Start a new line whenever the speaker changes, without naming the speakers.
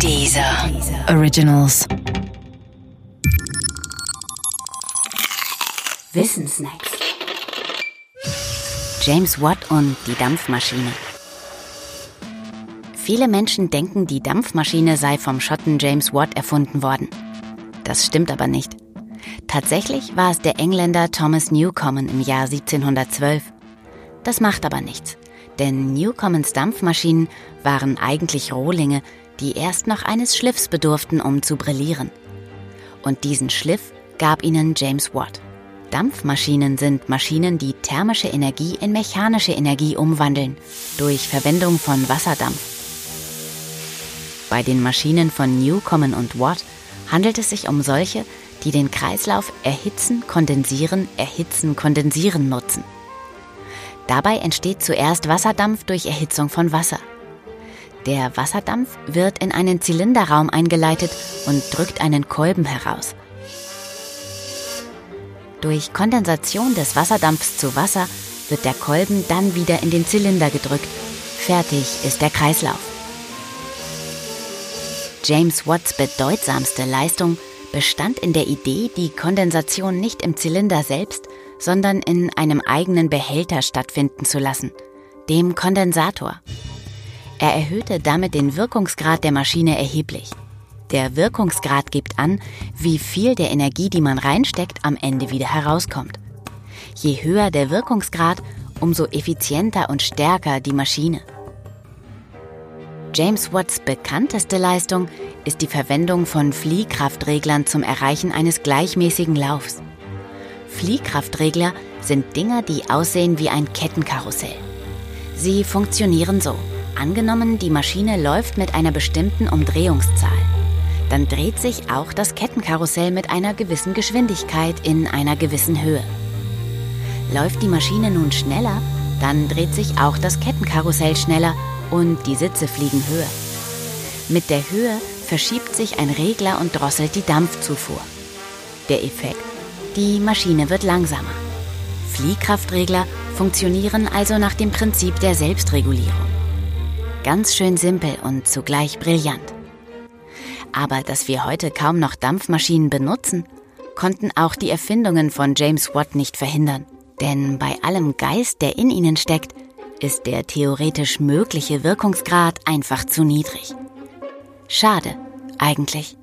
Dieser Originals.
Wissensnacks. James Watt und die Dampfmaschine. Viele Menschen denken, die Dampfmaschine sei vom Schotten James Watt erfunden worden. Das stimmt aber nicht. Tatsächlich war es der Engländer Thomas Newcomen im Jahr 1712. Das macht aber nichts, denn Newcomens Dampfmaschinen waren eigentlich Rohlinge, die erst noch eines Schliffs bedurften, um zu brillieren. Und diesen Schliff gab ihnen James Watt. Dampfmaschinen sind Maschinen, die thermische Energie in mechanische Energie umwandeln, durch Verwendung von Wasserdampf. Bei den Maschinen von Newcomen und Watt handelt es sich um solche, die den Kreislauf erhitzen, kondensieren, erhitzen, kondensieren nutzen. Dabei entsteht zuerst Wasserdampf durch Erhitzung von Wasser. Der Wasserdampf wird in einen Zylinderraum eingeleitet und drückt einen Kolben heraus. Durch Kondensation des Wasserdampfs zu Wasser wird der Kolben dann wieder in den Zylinder gedrückt. Fertig ist der Kreislauf. James Watts bedeutsamste Leistung bestand in der Idee, die Kondensation nicht im Zylinder selbst, sondern in einem eigenen Behälter stattfinden zu lassen, dem Kondensator. Er erhöhte damit den Wirkungsgrad der Maschine erheblich. Der Wirkungsgrad gibt an, wie viel der Energie, die man reinsteckt, am Ende wieder herauskommt. Je höher der Wirkungsgrad, umso effizienter und stärker die Maschine. James Watts bekannteste Leistung ist die Verwendung von Fliehkraftreglern zum Erreichen eines gleichmäßigen Laufs. Fliehkraftregler sind Dinger, die aussehen wie ein Kettenkarussell. Sie funktionieren so. Angenommen, die Maschine läuft mit einer bestimmten Umdrehungszahl. Dann dreht sich auch das Kettenkarussell mit einer gewissen Geschwindigkeit in einer gewissen Höhe. Läuft die Maschine nun schneller, dann dreht sich auch das Kettenkarussell schneller und die Sitze fliegen höher. Mit der Höhe verschiebt sich ein Regler und drosselt die Dampfzufuhr. Der Effekt? Die Maschine wird langsamer. Fliehkraftregler funktionieren also nach dem Prinzip der Selbstregulierung. Ganz schön simpel und zugleich brillant. Aber dass wir heute kaum noch Dampfmaschinen benutzen, konnten auch die Erfindungen von James Watt nicht verhindern. Denn bei allem Geist, der in ihnen steckt, ist der theoretisch mögliche Wirkungsgrad einfach zu niedrig. Schade, eigentlich.